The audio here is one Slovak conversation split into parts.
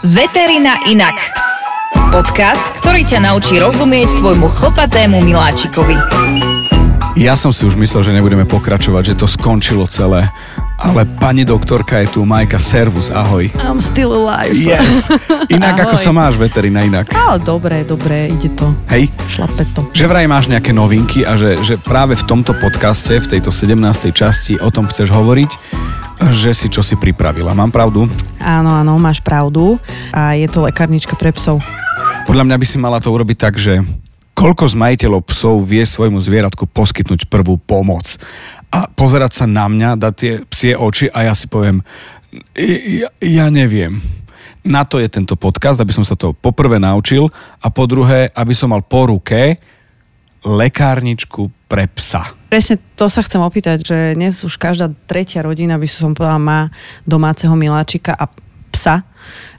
Veterina inak. Podcast, ktorý ťa naučí rozumieť tvojmu chlpatému miláčikovi. Ja som si už myslel, že nebudeme pokračovať, že to skončilo celé. Ale pani doktorka je tu, Majka, servus, ahoj. I'm still alive. Yes! Inak Ahoj. ako sa máš, veterina, inak. Ale dobre, dobre, ide to. Hej, Šlape to. že vraj máš nejaké novinky a že, že práve v tomto podcaste, v tejto 17. časti o tom chceš hovoriť, že si čo si pripravila. Mám pravdu? Áno, áno, máš pravdu. A je to lekárnička pre psov. Podľa mňa by si mala to urobiť tak, že koľko z majiteľov psov vie svojmu zvieratku poskytnúť prvú pomoc. A pozerať sa na mňa, dať tie psie oči a ja si poviem, ja, ja neviem. Na to je tento podcast, aby som sa to poprvé naučil a po druhé, aby som mal po ruke lekárničku pre psa. Presne to sa chcem opýtať, že dnes už každá tretia rodina, by som povedala, má domáceho miláčika a psa.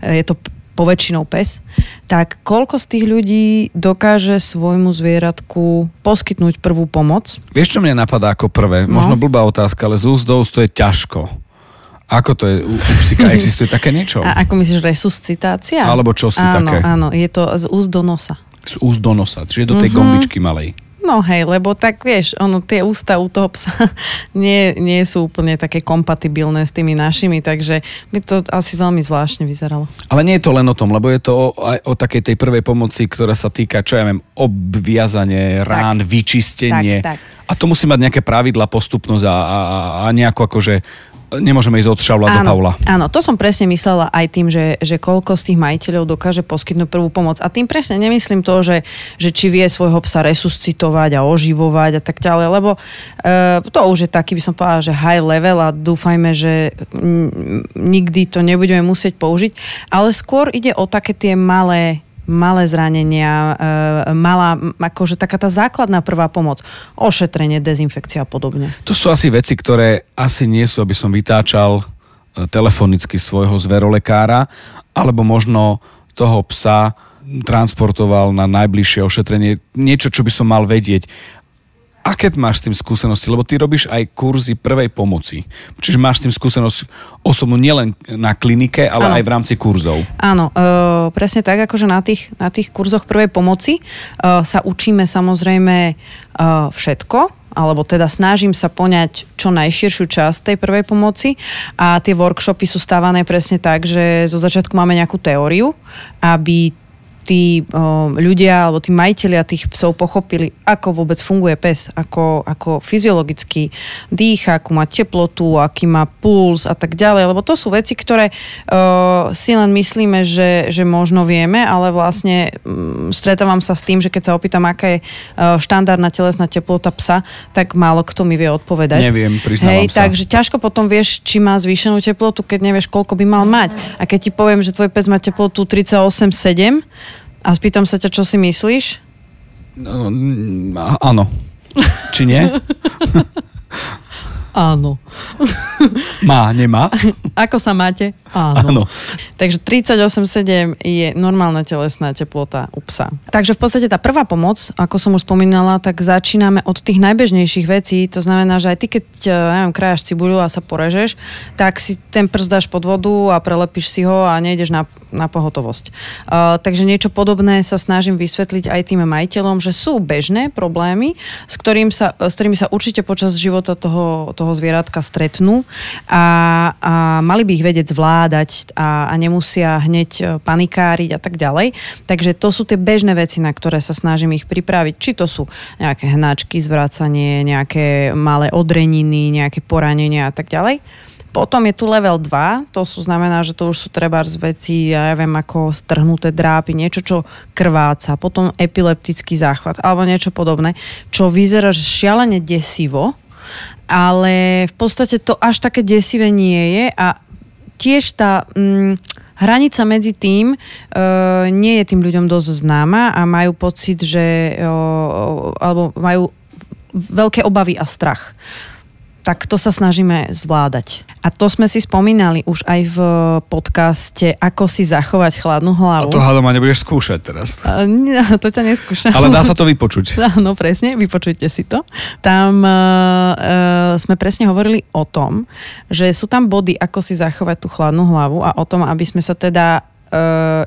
Je to poväčšinou pes. Tak koľko z tých ľudí dokáže svojmu zvieratku poskytnúť prvú pomoc? Vieš, čo mne napadá ako prvé? No. Možno blbá otázka, ale z úst do úst to je ťažko. Ako to je? U, u psika existuje také niečo? A ako myslíš, resuscitácia? Alebo čo si áno, také? Áno, je to z úst do nosa. Z úst do nosa, čiže do tej Mhm. gombičky malej. No hej, lebo tak vieš, ono, tie ústa u toho psa nie, nie sú úplne také kompatibilné s tými našimi, takže by to asi veľmi zvláštne vyzeralo. Ale nie je to len o tom, lebo je to o, aj o takej tej prvej pomoci, ktorá sa týka, čo ja viem, obviazanie rán, vyčistenie. Tak, tak. A to musí mať nejaké pravidla, postupnosť a, a, a nejako akože nemôžeme ísť od Šavla do Pavla. áno, to som presne myslela aj tým, že, že koľko z tých majiteľov dokáže poskytnúť prvú pomoc. A tým presne nemyslím to, že, že či vie svojho psa resuscitovať a oživovať a tak ďalej, lebo e, to už je taký, by som povedala, že high level a dúfajme, že nikdy to nebudeme musieť použiť. Ale skôr ide o také tie malé malé zranenia, e, malá, akože taká tá základná prvá pomoc, ošetrenie, dezinfekcia a podobne. To sú asi veci, ktoré asi nie sú, aby som vytáčal e, telefonicky svojho zverolekára, alebo možno toho psa transportoval na najbližšie ošetrenie. Niečo, čo by som mal vedieť. Aké máš s tým skúsenosti? Lebo ty robíš aj kurzy prvej pomoci. Čiže máš s tým skúsenosť osobnú nielen na klinike, ale Áno. aj v rámci kurzov. Áno, e, presne tak, akože na tých, na tých kurzoch prvej pomoci e, sa učíme samozrejme e, všetko, alebo teda snažím sa poňať čo najširšiu časť tej prvej pomoci a tie workshopy sú stávané presne tak, že zo začiatku máme nejakú teóriu, aby tí o, ľudia alebo tí majiteľia tých psov pochopili, ako vôbec funguje pes, ako, ako fyziologicky dýcha, akú má teplotu, aký má puls a tak ďalej, lebo to sú veci, ktoré o, si len myslíme, že, že možno vieme, ale vlastne mm, stretávam sa s tým, že keď sa opýtam, aká je o, štandardná telesná teplota psa, tak málo kto mi vie odpovedať. Neviem, priznávam Hej, sa. takže ťažko potom vieš, či má zvýšenú teplotu, keď nevieš, koľko by mal mať. A keď ti poviem, že tvoj pes má teplotu 38,7 a spýtam sa ťa, čo si myslíš? No, á- áno. Či nie? Áno. Má, nemá? Ako sa máte? Áno. Takže 38,7 je normálna telesná teplota u psa. Takže v podstate tá prvá pomoc, ako som už spomínala, tak začíname od tých najbežnejších vecí. To znamená, že aj ty, keď neviem, krajáš cibuľu a sa porežeš, tak si ten prst dáš pod vodu a prelepíš si ho a nejdeš na, na pohotovosť. Uh, takže niečo podobné sa snažím vysvetliť aj tým majiteľom, že sú bežné problémy, s, ktorým sa, s ktorými sa určite počas života toho, toho zvieratka stretnú a, a mali by ich vedieť zvládať a, a nemusia hneď e, panikáriť a tak ďalej. Takže to sú tie bežné veci, na ktoré sa snažím ich pripraviť. Či to sú nejaké hnačky, zvracanie, nejaké malé odreniny, nejaké poranenia a tak ďalej. Potom je tu level 2, to sú znamená, že to už sú treba z veci, ja neviem, ako strhnuté drápy, niečo, čo krváca, potom epileptický záchvat alebo niečo podobné, čo vyzerá šialene desivo, ale v podstate to až také desivé nie je a tiež tá mm, hranica medzi tým e, nie je tým ľuďom dosť známa a majú pocit, že e, alebo majú veľké obavy a strach. Tak to sa snažíme zvládať. A to sme si spomínali už aj v podcaste Ako si zachovať chladnú A hlavu. to hádam a nebudeš skúšať teraz. A, nie, to ťa neskúšam. Ale dá sa to vypočuť. Áno, presne, vypočujte si to. Tam uh, uh, sme presne hovorili o tom, že sú tam body, ako si zachovať tú chladnú hlavu a o tom, aby sme sa teda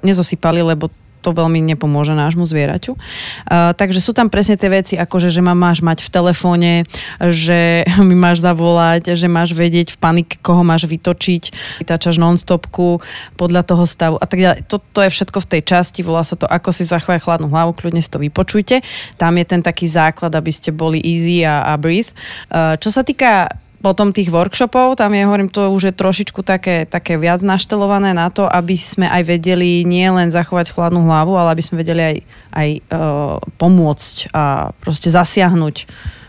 nezosypali, lebo to veľmi nepomôže nášmu zvieraťu. Uh, takže sú tam presne tie veci, ako že, ma máš mať v telefóne, že mi máš zavolať, že máš vedieť v panike, koho máš vytočiť, vytačaš non-stopku podľa toho stavu a tak ďalej. To, to je všetko v tej časti, volá sa to Ako si zachovať chladnú hlavu, kľudne si to vypočujte. Tam je ten taký základ, aby ste boli easy a, a breathe. Uh, čo sa týka potom tých workshopov, tam je, hovorím, to už je trošičku také, také viac naštelované na to, aby sme aj vedeli nie len zachovať chladnú hlavu, ale aby sme vedeli aj, aj uh, pomôcť a proste zasiahnuť.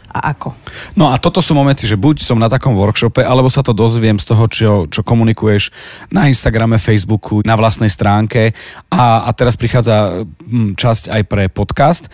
A ako. No a toto sú momenty, že buď som na takom workshope, alebo sa to dozviem z toho, čo, čo komunikuješ na Instagrame, Facebooku, na vlastnej stránke. A, a teraz prichádza hm, časť aj pre podcast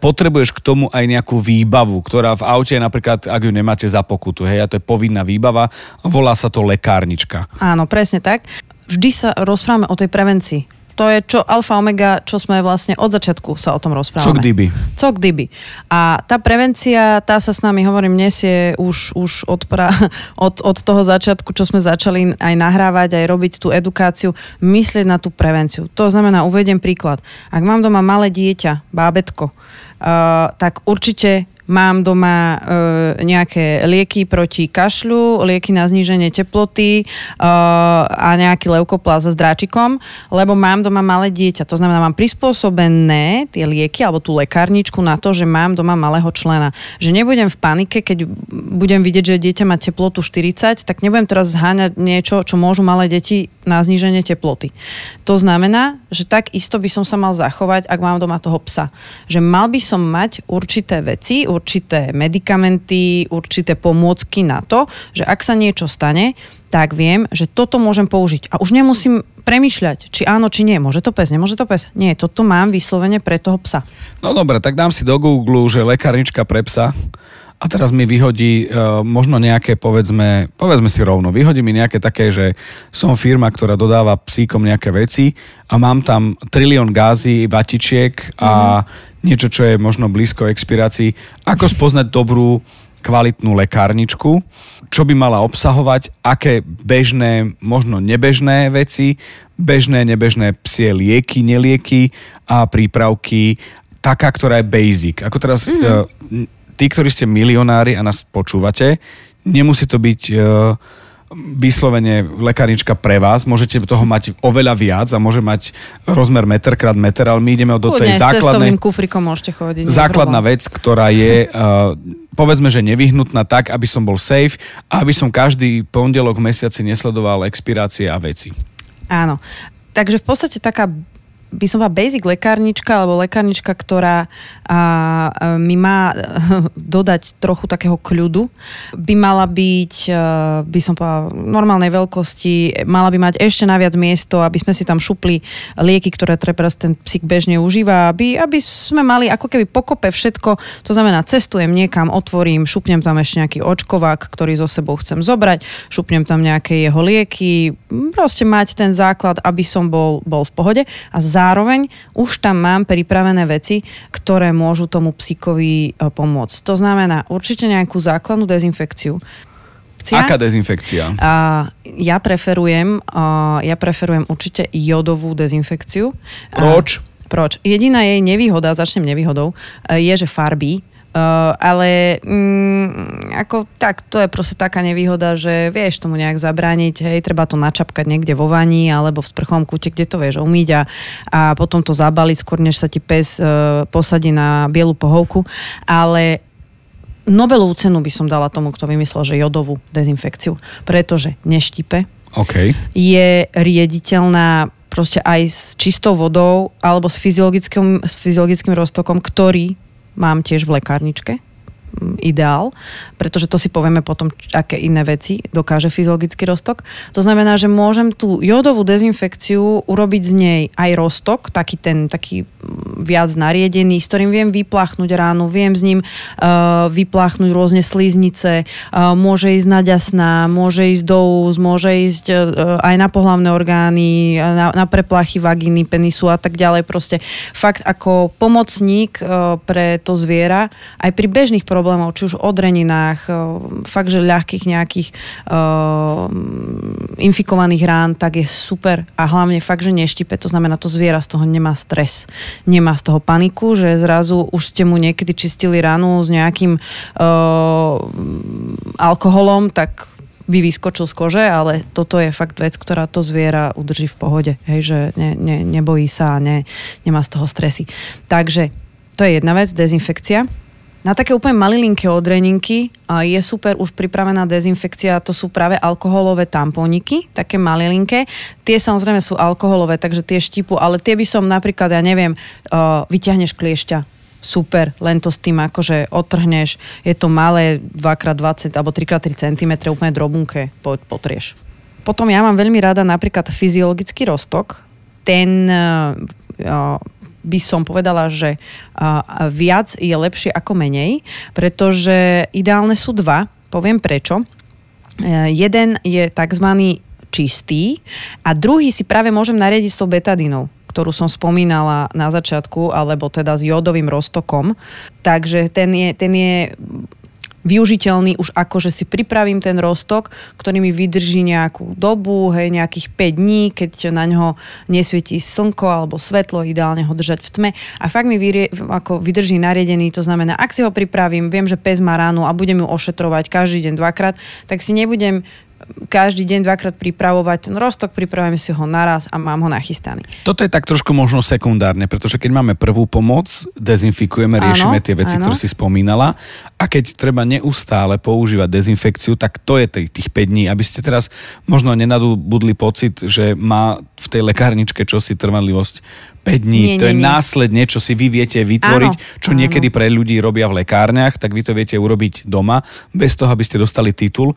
potrebuješ k tomu aj nejakú výbavu, ktorá v aute napríklad, ak ju nemáte za pokutu, hej, a to je povinná výbava, volá sa to lekárnička. Áno, presne tak. Vždy sa rozprávame o tej prevencii. To je čo alfa omega, čo sme vlastne od začiatku sa o tom rozprávame. Co kdyby. Co kdyby. A tá prevencia, tá sa s nami, hovorím, nesie už, už od, pra, od, od toho začiatku, čo sme začali aj nahrávať, aj robiť tú edukáciu, myslieť na tú prevenciu. To znamená, uvediem príklad. Ak mám doma malé dieťa, bábetko, tak určite mám doma e, nejaké lieky proti kašľu, lieky na zníženie teploty e, a nejaký leukopláza s dráčikom, lebo mám doma malé dieťa. To znamená, mám prispôsobené tie lieky alebo tú lekárničku na to, že mám doma malého člena. Že nebudem v panike, keď budem vidieť, že dieťa má teplotu 40, tak nebudem teraz zháňať niečo, čo môžu malé deti na zníženie teploty. To znamená, že tak isto by som sa mal zachovať, ak mám doma toho psa. Že mal by som mať určité veci, určité medikamenty, určité pomôcky na to, že ak sa niečo stane, tak viem, že toto môžem použiť. A už nemusím premyšľať, či áno, či nie. Môže to pes, nemôže to pes. Nie, toto mám vyslovene pre toho psa. No dobre, tak dám si do Google, že lekárnička pre psa a teraz mi vyhodí uh, možno nejaké, povedzme, povedzme si rovno, vyhodí mi nejaké také, že som firma, ktorá dodáva psíkom nejaké veci a mám tam trilión gázy, vatičiek a mm-hmm. niečo, čo je možno blízko expirácii. Ako spoznať dobrú kvalitnú lekárničku, čo by mala obsahovať, aké bežné, možno nebežné veci, bežné, nebežné psie lieky, nelieky a prípravky, taká, ktorá je basic. Ako teraz mm-hmm. Tí, ktorí ste milionári a nás počúvate, nemusí to byť uh, vyslovene lekárnička pre vás, môžete toho mať oveľa viac a môže mať rozmer meter krát meter, ale my ideme do tej základnej... kufrikom môžete chodiť. Základná vec, ktorá je, uh, povedzme, že nevyhnutná tak, aby som bol safe a aby som každý pondelok v mesiaci nesledoval expirácie a veci. Áno. Takže v podstate taká by som bola basic lekárnička alebo lekárnička, ktorá a, mi má dodať trochu takého kľudu. By mala byť, a, by som povedala, normálnej veľkosti, mala by mať ešte naviac miesto, aby sme si tam šupli lieky, ktoré treba ten psík bežne užíva, aby, aby sme mali ako keby pokope všetko. To znamená, cestujem niekam, otvorím, šupnem tam ešte nejaký očkovák, ktorý so sebou chcem zobrať, šupnem tam nejaké jeho lieky, proste mať ten základ, aby som bol, bol v pohode a zároveň už tam mám pripravené veci, ktoré môžu tomu psíkovi e, pomôcť. To znamená určite nejakú základnú dezinfekciu. Aká dezinfekcia? Uh, ja preferujem, uh, ja preferujem určite jodovú dezinfekciu. Proč? Uh, proč? Jediná jej nevýhoda, začnem nevýhodou, uh, je, že farby Uh, ale mm, ako tak, to je proste taká nevýhoda, že vieš tomu nejak zabrániť, hej, treba to načapkať niekde vo vani alebo v sprchom kúte, kde to vieš umýť a, a potom to zabaliť skôr, než sa ti pes uh, posadí na bielu pohovku, ale Nobelovú cenu by som dala tomu, kto vymyslel, že jodovú dezinfekciu, pretože neštipe, okay. je riediteľná proste aj s čistou vodou alebo s fyziologickým, s fyziologickým roztokom, ktorý mám tiež v lekárničke ideál, pretože to si povieme potom, aké iné veci dokáže fyziologický roztok. To znamená, že môžem tú jodovú dezinfekciu urobiť z nej aj roztok, taký ten taký viac nariedený, s ktorým viem vypláchnuť ránu, viem s ním uh, vypláchnuť rôzne slíznice, uh, môže ísť na ďasná, môže ísť do úz, môže ísť uh, aj na pohlavné orgány, na, na preplachy vagíny, penisu a tak ďalej. Proste fakt ako pomocník uh, pre to zviera aj pri bežných problémoch problémov, či už o dreninách, fakt, že ľahkých nejakých uh, infikovaných rán, tak je super a hlavne fakt, že neštipe, to znamená, to zviera z toho nemá stres, nemá z toho paniku, že zrazu už ste mu niekedy čistili ranu s nejakým uh, alkoholom, tak by vyskočil z kože, ale toto je fakt vec, ktorá to zviera udrží v pohode. Hej, že ne, ne, nebojí sa a ne, nemá z toho stresy. Takže to je jedna vec, dezinfekcia. Na také úplne malilinké odreninky je super už pripravená dezinfekcia, to sú práve alkoholové tampóniky, také malilinké. Tie samozrejme sú alkoholové, takže tie štipu, ale tie by som napríklad, ja neviem, vyťahneš kliešťa, super, len to s tým akože otrhneš, je to malé 2x20 alebo 3x3 cm, úplne drobunké potrieš. Potom ja mám veľmi rada napríklad fyziologický roztok. Ten uh, by som povedala, že viac je lepšie ako menej, pretože ideálne sú dva. Poviem prečo. Uh, jeden je tzv. čistý a druhý si práve môžem nariadiť s tou betadinou ktorú som spomínala na začiatku, alebo teda s jódovým roztokom. Takže ten je, ten je využiteľný už ako, že si pripravím ten roztok, ktorý mi vydrží nejakú dobu, hej, nejakých 5 dní, keď na ňo nesvietí slnko alebo svetlo, ideálne ho držať v tme. A fakt mi vyrie, ako vydrží nariedený, to znamená, ak si ho pripravím, viem, že pes má ránu a budem ju ošetrovať každý deň dvakrát, tak si nebudem každý deň dvakrát pripravovať ten rostok, pripravujem si ho naraz a mám ho nachystaný. Toto je tak trošku možno sekundárne, pretože keď máme prvú pomoc, dezinfikujeme, riešime áno, tie veci, áno. ktoré si spomínala a keď treba neustále používať dezinfekciu, tak to je tých 5 dní, aby ste teraz možno nenadobudli pocit, že má v tej lekárničke čosi trvanlivosť 5 dní. Nie, to nie, je nie. následne, čo si vy viete vytvoriť, áno, čo áno. niekedy pre ľudí robia v lekárniach, tak vy to viete urobiť doma, bez toho, aby ste dostali titul.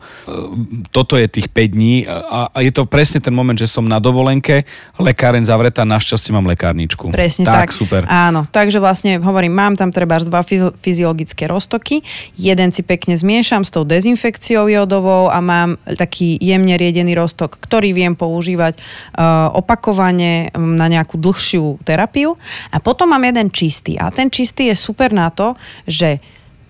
Toto je tých 5 dní a, a je to presne ten moment, že som na dovolenke, lekáren zavretá, našťastie mám lekárničku. Presne tak. tak. super. Áno, takže vlastne hovorím, mám tam treba dva fyziologické roztoky, jeden si pekne zmiešam s tou dezinfekciou jodovou a mám taký jemne riedený roztok, ktorý viem používať uh, opakovane na nejakú dlhšiu terapiu. A potom mám jeden čistý. A ten čistý je super na to, že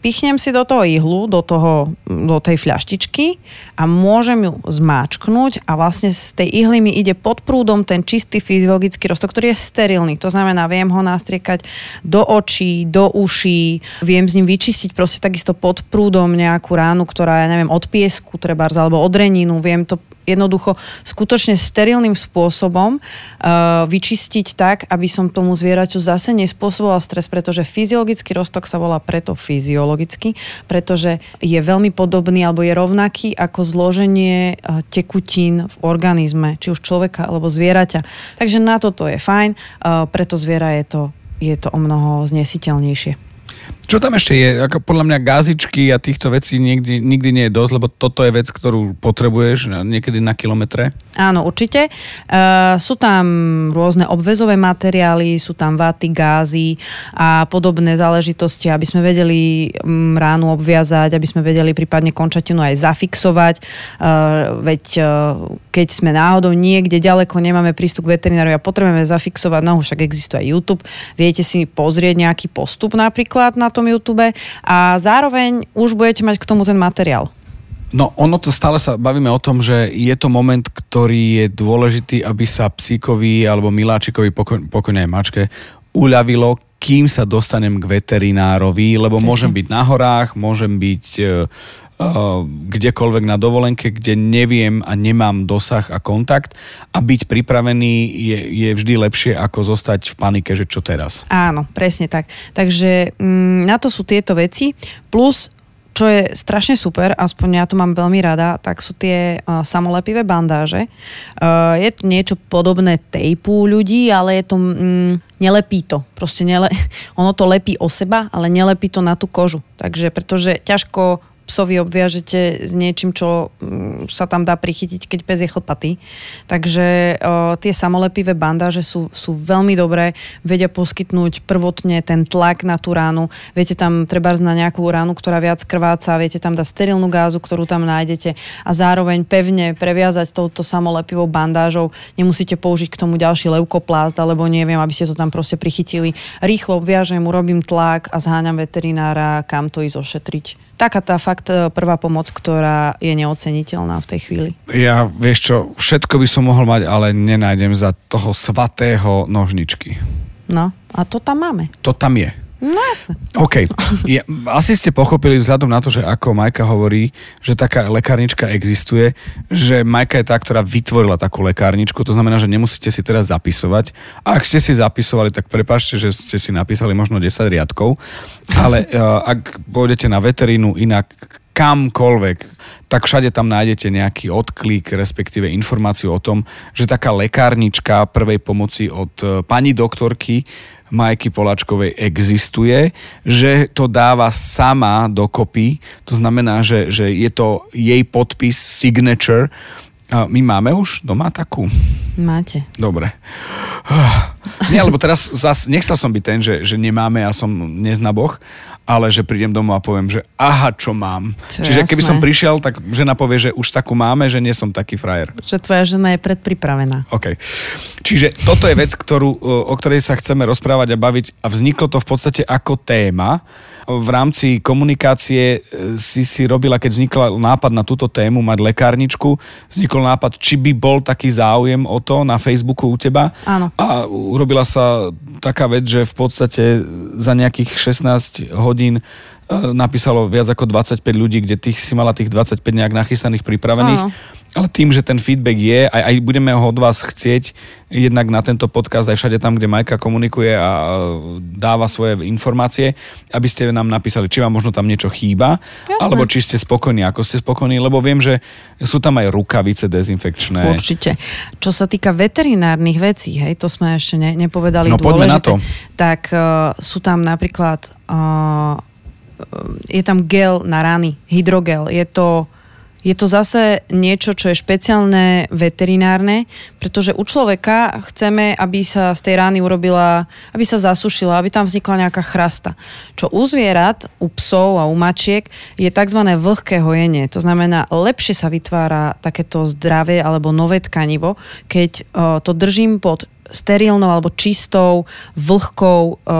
pichnem si do toho ihlu, do, toho, do tej fľaštičky a môžem ju zmáčknúť a vlastne z tej ihly mi ide pod prúdom ten čistý fyziologický roztok, ktorý je sterilný. To znamená, viem ho nastriekať do očí, do uší, viem s ním vyčistiť proste takisto pod prúdom nejakú ránu, ktorá, ja neviem, od piesku treba, alebo od reninu, viem to jednoducho skutočne sterilným spôsobom uh, vyčistiť tak, aby som tomu zvieraťu zase nespôsoboval stres, pretože fyziologický roztok sa volá preto fyziologicky, pretože je veľmi podobný alebo je rovnaký ako zloženie uh, tekutín v organizme, či už človeka alebo zvieraťa. Takže na toto je fajn, uh, preto zviera je to, je to o mnoho znesiteľnejšie. Čo tam ešte je? Ako podľa mňa gazičky a týchto vecí nikdy, nikdy nie je dosť, lebo toto je vec, ktorú potrebuješ niekedy na kilometre. Áno, určite. Uh, sú tam rôzne obvezové materiály, sú tam vaty, gázy a podobné záležitosti, aby sme vedeli um, ránu obviazať, aby sme vedeli prípadne končatinu aj zafixovať. Uh, veď uh, keď sme náhodou niekde ďaleko nemáme prístup k veterinárovi a potrebujeme zafixovať nohu, však existuje aj YouTube, viete si pozrieť nejaký postup napríklad na tom YouTube a zároveň už budete mať k tomu ten materiál. No ono to stále sa bavíme o tom, že je to moment, ktorý je dôležitý, aby sa psíkovi alebo miláčikovi, pokojne aj mačke, uľavilo, kým sa dostanem k veterinárovi, lebo Presne. môžem byť na horách, môžem byť uh, kdekoľvek na dovolenke, kde neviem a nemám dosah a kontakt a byť pripravený je, je vždy lepšie ako zostať v panike, že čo teraz. Áno, presne tak. Takže mm, na to sú tieto veci. Plus čo je strašne super, aspoň ja to mám veľmi rada, tak sú tie uh, samolepivé bandáže. Uh, je to niečo podobné tejpu ľudí, ale je to... Mm, nelepí to. Proste nele, ono to lepí o seba, ale nelepí to na tú kožu. Takže pretože ťažko psovi obviažete s niečím, čo mm, sa tam dá prichytiť, keď pes je chlpatý. Takže o, tie samolepivé bandáže sú, sú veľmi dobré, vedia poskytnúť prvotne ten tlak na tú ránu. Viete tam treba na nejakú ránu, ktorá viac krváca, viete tam dať sterilnú gázu, ktorú tam nájdete a zároveň pevne previazať touto samolepivou bandážou. Nemusíte použiť k tomu ďalší leukoplast alebo neviem, aby ste to tam proste prichytili. Rýchlo obviažem, urobím tlak a zháňam veterinára, kam to ísť ošetriť taká tá fakt e, prvá pomoc, ktorá je neoceniteľná v tej chvíli. Ja, vieš čo, všetko by som mohol mať, ale nenájdem za toho svatého nožničky. No, a to tam máme. To tam je. No jasne. OK. Ja, asi ste pochopili vzhľadom na to, že ako Majka hovorí, že taká lekárnička existuje, že Majka je tá, ktorá vytvorila takú lekárničku, to znamená, že nemusíte si teraz zapisovať. A ak ste si zapisovali, tak prepáčte, že ste si napísali možno 10 riadkov, ale uh, ak pôjdete na veterínu inak, kamkoľvek, tak všade tam nájdete nejaký odklik, respektíve informáciu o tom, že taká lekárnička prvej pomoci od uh, pani doktorky Majky Polačkovej existuje, že to dáva sama dokopy, to znamená, že, že je to jej podpis, signature. My máme už doma takú? Máte. Dobre. Nie, lebo teraz zas, nechcel som byť ten, že, že nemáme a som neznaboch, ale že prídem domov a poviem, že aha, čo mám. Čo Čiže keby jasné. som prišiel, tak žena povie, že už takú máme, že nie som taký frajer. Že tvoja žena je predpripravená. OK. Čiže toto je vec, ktorú, o ktorej sa chceme rozprávať a baviť a vzniklo to v podstate ako téma. V rámci komunikácie e, si si robila, keď vznikla nápad na túto tému mať lekárničku, vznikol nápad, či by bol taký záujem o to na Facebooku u teba. Áno. A urobila sa taká vec, že v podstate za nejakých 16 hodín e, napísalo viac ako 25 ľudí, kde tých si mala tých 25 nejak nachystaných, pripravených. Áno. Ale tým, že ten feedback je, aj, aj budeme ho od vás chcieť, jednak na tento podcast, aj všade tam, kde Majka komunikuje a dáva svoje informácie, aby ste nám napísali, či vám možno tam niečo chýba, Jasné. alebo či ste spokojní, ako ste spokojní, lebo viem, že sú tam aj rukavice dezinfekčné. Určite. Čo sa týka veterinárnych vecí, hej, to sme ešte ne, nepovedali No, poďme na dôležité, to. tak uh, sú tam napríklad uh, je tam gel na rany, hydrogel. Je to, je to zase niečo, čo je špeciálne veterinárne, pretože u človeka chceme, aby sa z tej rány urobila, aby sa zasušila, aby tam vznikla nejaká chrasta. Čo u zvierat, u psov a u mačiek je tzv. vlhké hojenie. To znamená, lepšie sa vytvára takéto zdravé alebo nové tkanivo, keď uh, to držím pod sterilnou alebo čistou, vlhkou e,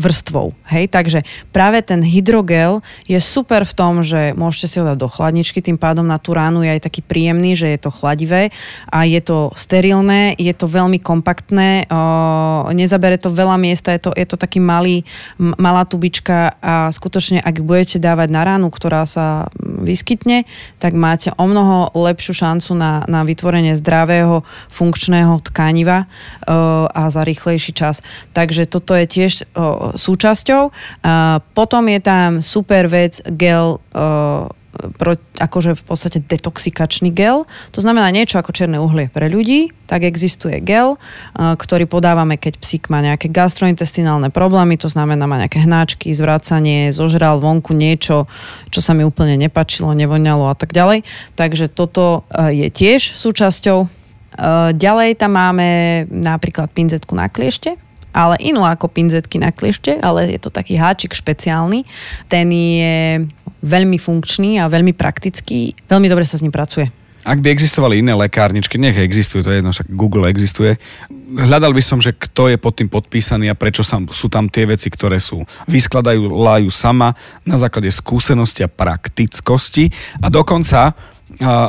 vrstvou. Hej? Takže práve ten hydrogel je super v tom, že môžete si ho dať do chladničky, tým pádom na tú ránu je aj taký príjemný, že je to chladivé a je to sterilné, je to veľmi kompaktné, e, nezabere to veľa miesta, je to, je to taký malý, malá tubička a skutočne, ak budete dávať na ránu, ktorá sa vyskytne, tak máte o mnoho lepšiu šancu na, na vytvorenie zdravého, funkčného tkaniva uh, a za rýchlejší čas. Takže toto je tiež uh, súčasťou. Potom je tam super vec gel uh, akože v podstate detoxikačný gel. To znamená niečo ako černé uhlie pre ľudí, tak existuje gel, uh, ktorý podávame, keď psík má nejaké gastrointestinálne problémy, to znamená má nejaké hnáčky, zvracanie, zožral vonku niečo, čo sa mi úplne nepačilo, nevoňalo a tak ďalej. Takže toto uh, je tiež súčasťou Uh, Ďalej tam máme napríklad pinzetku na kliešte, ale inú ako pinzetky na kliešte, ale je to taký háčik špeciálny. Ten je veľmi funkčný a veľmi praktický. Veľmi dobre sa s ním pracuje. Ak by existovali iné lekárničky, nech existujú, to je jedno, však Google existuje. Hľadal by som, že kto je pod tým podpísaný a prečo sa, sú tam tie veci, ktoré sú. Vyskladajú, lájú sama na základe skúsenosti a praktickosti a dokonca,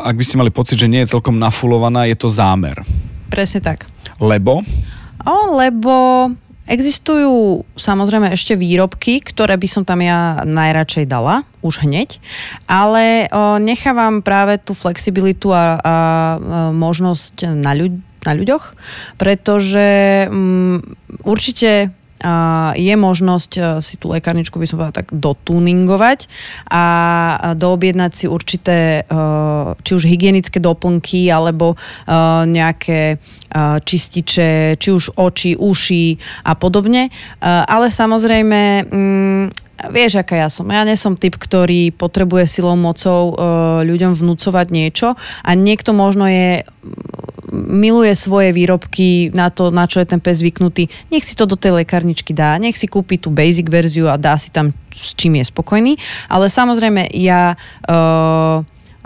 ak by ste mali pocit, že nie je celkom nafulovaná, je to zámer. Presne tak. Lebo O, lebo existujú samozrejme ešte výrobky, ktoré by som tam ja najradšej dala, už hneď, ale o, nechávam práve tú flexibilitu a, a, a možnosť na, ľuď, na ľuďoch, pretože mm, určite je možnosť e, si tú lekárničku by som povedala tak dotuningovať a doobjednať si určité e, či už hygienické doplnky alebo e, nejaké čističe, či už oči, uši a podobne. Ale samozrejme mm, vieš, aká ja som. Ja nie som typ, ktorý potrebuje silou mocou ľuďom vnúcovať niečo a niekto možno je miluje svoje výrobky na to, na čo je ten pes zvyknutý. Nech si to do tej lekárničky dá, nech si kúpi tú basic verziu a dá si tam s čím je spokojný. Ale samozrejme ja uh,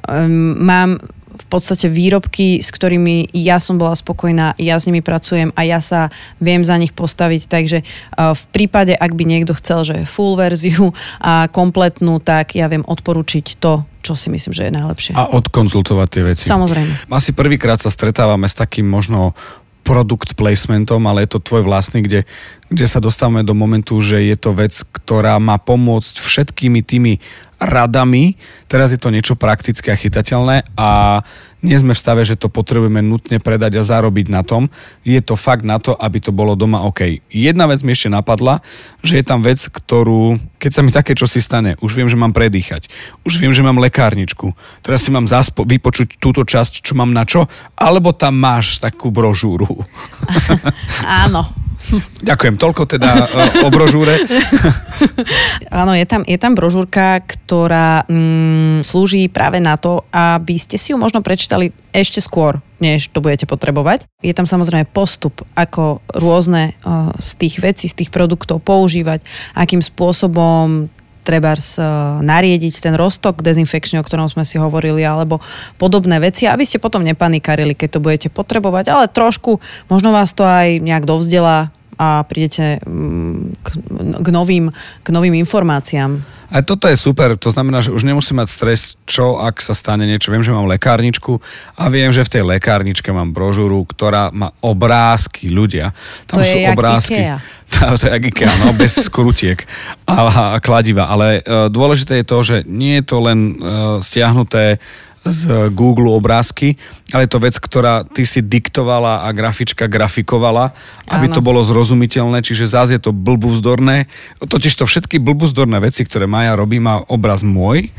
um, mám v podstate výrobky, s ktorými ja som bola spokojná, ja s nimi pracujem a ja sa viem za nich postaviť, takže v prípade, ak by niekto chcel, že full verziu a kompletnú, tak ja viem odporučiť to, čo si myslím, že je najlepšie. A odkonzultovať tie veci. Samozrejme. Asi prvýkrát sa stretávame s takým možno produkt placementom, ale je to tvoj vlastný, kde, kde sa dostávame do momentu, že je to vec, ktorá má pomôcť všetkými tými radami. Teraz je to niečo praktické a chytateľné a nie sme v stave, že to potrebujeme nutne predať a zarobiť na tom. Je to fakt na to, aby to bolo doma OK. Jedna vec mi ešte napadla, že je tam vec, ktorú, keď sa mi také čo si stane, už viem, že mám predýchať, už viem, že mám lekárničku, teraz si mám zaspo- vypočuť túto časť, čo mám na čo, alebo tam máš takú brožúru. Áno, Ďakujem, toľko teda uh, o brožúre. Áno, je tam, je tam brožúrka, ktorá mm, slúži práve na to, aby ste si ju možno prečítali ešte skôr, než to budete potrebovať. Je tam samozrejme postup, ako rôzne uh, z tých vecí, z tých produktov používať, akým spôsobom treba nariediť ten roztok dezinfekčný, o ktorom sme si hovorili, alebo podobné veci, aby ste potom nepanikarili, keď to budete potrebovať, ale trošku, možno vás to aj nejak dovzdela a prídete mm, k, k, novým, k novým informáciám. A toto je super, to znamená, že už nemusím mať stres, čo ak sa stane niečo. Viem, že mám lekárničku a viem, že v tej lekárničke mám brožúru, ktorá má obrázky ľudia. Tam to sú je obrázky. Ikea. Tá, to je jak Ikea, no, bez skrutiek a, a kladiva. Ale uh, dôležité je to, že nie je to len uh, stiahnuté z Google obrázky, ale je to vec, ktorá ty si diktovala a grafička grafikovala, aby Áno. to bolo zrozumiteľné, čiže zás je to blbúzdorné. Totiž to všetky blbúzdorné veci, ktoré Maja robí, má obraz môj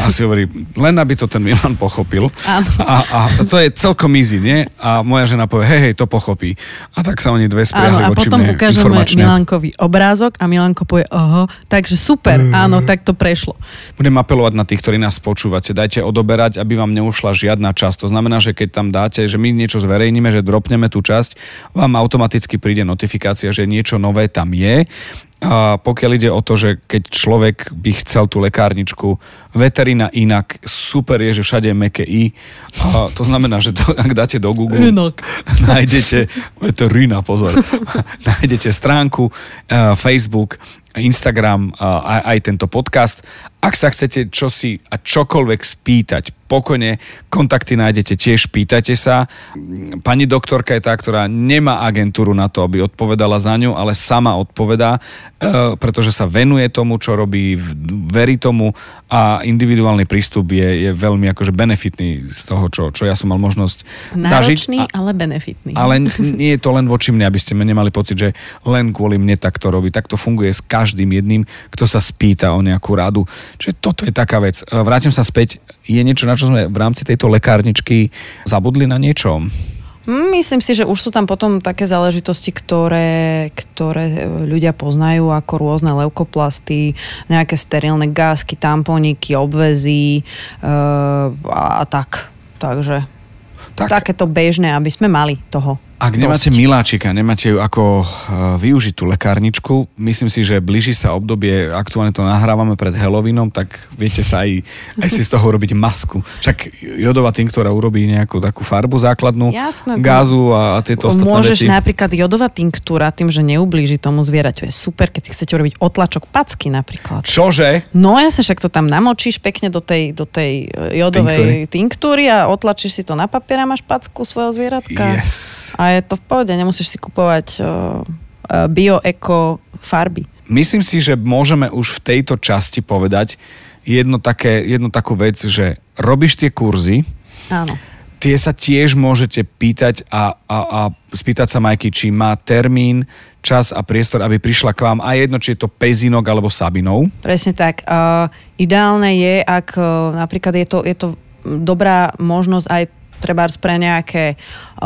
a si hovorí, len aby to ten Milan pochopil. A, a to je celkom easy, nie? A moja žena povie, hej, hej, to pochopí. A tak sa oni dve spriahli Áno, a potom ukážeme Milankovi obrázok a Milanko povie, oho, takže super, áno, tak to prešlo. Budem apelovať na tých, ktorí nás počúvate, dajte odoberať aby vám neušla žiadna časť. To znamená, že keď tam dáte, že my niečo zverejníme, že dropneme tú časť, vám automaticky príde notifikácia, že niečo nové tam je. A pokiaľ ide o to, že keď človek by chcel tú lekárničku, veterina inak, super je, že všade je meké i. A to znamená, že to, ak dáte do Google, inak. nájdete, veterina, pozor, nájdete stránku, Facebook, Instagram, aj, aj tento podcast. Ak sa chcete čosi a čokoľvek spýtať, pokojne kontakty nájdete tiež, pýtajte sa. Pani doktorka je tá, ktorá nemá agentúru na to, aby odpovedala za ňu, ale sama odpovedá, e, pretože sa venuje tomu, čo robí, verí tomu a individuálny prístup je, je veľmi akože benefitný z toho, čo, čo ja som mal možnosť Náročný, zažiť. A, ale benefitný. Ale nie je to len voči mne, aby ste nemali pocit, že len kvôli mne takto robí. Tak to funguje s každým jedným, kto sa spýta o nejakú radu. Čiže toto je taká vec. E, vrátim sa späť. Je niečo, na čo sme v rámci tejto lekárničky zabudli na niečo? Myslím si, že už sú tam potom také záležitosti, ktoré, ktoré ľudia poznajú ako rôzne leukoplasty, nejaké sterilné gásky, tamponiky, obvezy uh, a, a tak. Takže tak. takéto bežné, aby sme mali toho. Ak nemáte dosť. miláčika, nemáte ju ako uh, využiť tú lekárničku, myslím si, že blíži sa obdobie, aktuálne to nahrávame pred Halloweenom, tak viete sa aj, aj si z toho urobiť masku. Však jodová tinktúra urobí nejakú takú farbu základnú, Jasné, gázu a, a tieto ostatné Môžeš veci. napríklad jodová tinktúra tým, že neublíži tomu zvieraťu. Je super, keď si chcete urobiť otlačok packy napríklad. Čože? No ja sa však to tam namočíš pekne do tej, do tej e, jodovej tinktúry. tinktúry a otlačíš si to na papier a máš packu svojho zvieratka. Yes. A je to v pohode, nemusíš si kupovať bio-eko farby. Myslím si, že môžeme už v tejto časti povedať jedno také, jednu takú vec, že robíš tie kurzy, Áno. tie sa tiež môžete pýtať a, a, a spýtať sa Majky, či má termín, čas a priestor, aby prišla k vám a jedno, či je to Pezinok alebo Sabinov. Presne tak. Uh, ideálne je, ak uh, napríklad je to, je to dobrá možnosť aj Trebárs pre nejaké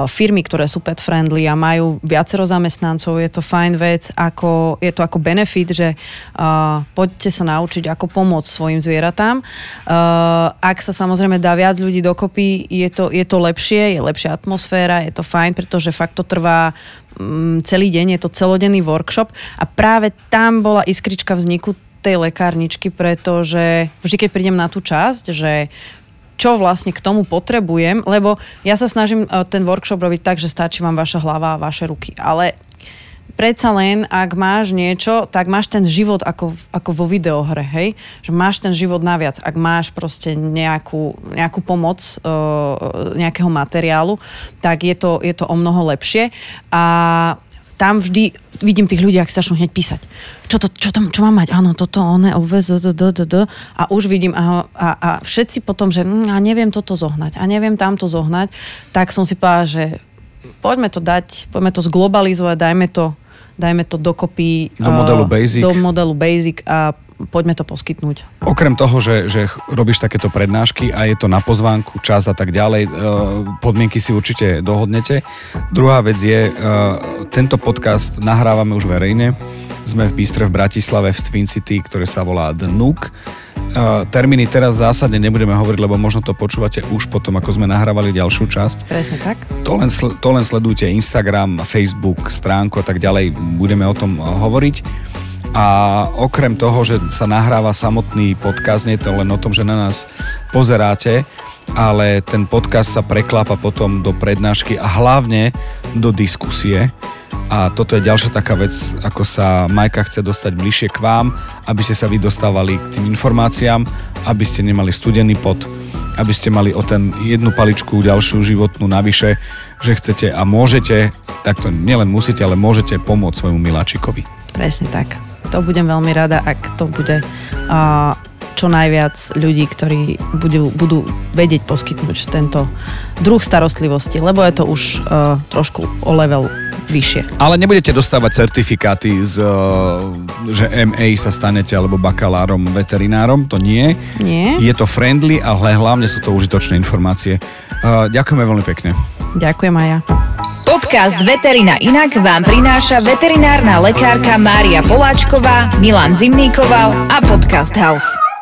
firmy, ktoré sú pet friendly a majú viacero zamestnancov, je to fajn vec, ako, je to ako benefit, že uh, poďte sa naučiť, ako pomôcť svojim zvieratám. Uh, ak sa samozrejme dá viac ľudí dokopy, je to, je to lepšie, je lepšia atmosféra, je to fajn, pretože fakt to trvá um, celý deň, je to celodenný workshop a práve tam bola iskrička vzniku tej lekárničky, pretože vždy, keď prídem na tú časť, že čo vlastne k tomu potrebujem, lebo ja sa snažím e, ten workshop robiť tak, že stačí vám vaša hlava a vaše ruky. Ale predsa len, ak máš niečo, tak máš ten život ako, ako vo videohre, hej? Že máš ten život naviac. Ak máš proste nejakú, nejakú pomoc uh, nejakého materiálu, tak je to, je to o mnoho lepšie. A tam vždy vidím tých ľudí, ak sa začnú hneď písať. Čo, to, čo, tam, čo mám mať? Áno, toto, oné, obvez, d, d, d, d, a už vidím a, a, a všetci potom, že hm, a neviem toto zohnať a neviem tamto zohnať, tak som si povedala, že poďme to dať, poďme to zglobalizovať, dajme to, dajme to dokopy. Do modelu Basic. Do modelu Basic a poďme to poskytnúť. Okrem toho, že, že robíš takéto prednášky a je to na pozvánku, čas a tak ďalej, e, podmienky si určite dohodnete. Druhá vec je, e, tento podcast nahrávame už verejne. Sme v Bystre v Bratislave v Twin City, ktoré sa volá The Nook. E, termíny teraz zásadne nebudeme hovoriť, lebo možno to počúvate už potom, ako sme nahrávali ďalšiu časť. Presne tak. To len, to len sledujte Instagram, Facebook, stránku a tak ďalej. Budeme o tom hovoriť. A okrem toho, že sa nahráva samotný podcast, nie je to len o tom, že na nás pozeráte, ale ten podcast sa preklápa potom do prednášky a hlavne do diskusie. A toto je ďalšia taká vec, ako sa Majka chce dostať bližšie k vám, aby ste sa vy dostávali k tým informáciám, aby ste nemali studený pot, aby ste mali o ten jednu paličku ďalšiu životnú navyše, že chcete a môžete, takto nielen musíte, ale môžete pomôcť svojmu miláčikovi. Presne tak to budem veľmi rada, ak to bude uh, čo najviac ľudí, ktorí budú, budú vedieť poskytnúť tento druh starostlivosti, lebo je to už uh, trošku o level vyššie. Ale nebudete dostávať certifikáty, z, že MA sa stanete alebo bakalárom, veterinárom, to nie. Nie. Je to friendly, ale hlavne sú to užitočné informácie. Ďakujeme veľmi pekne. Ďakujem aj ja. Podcast Veterina Inak vám prináša veterinárna lekárka Mária Poláčková, Milan Zimníkoval a Podcast House.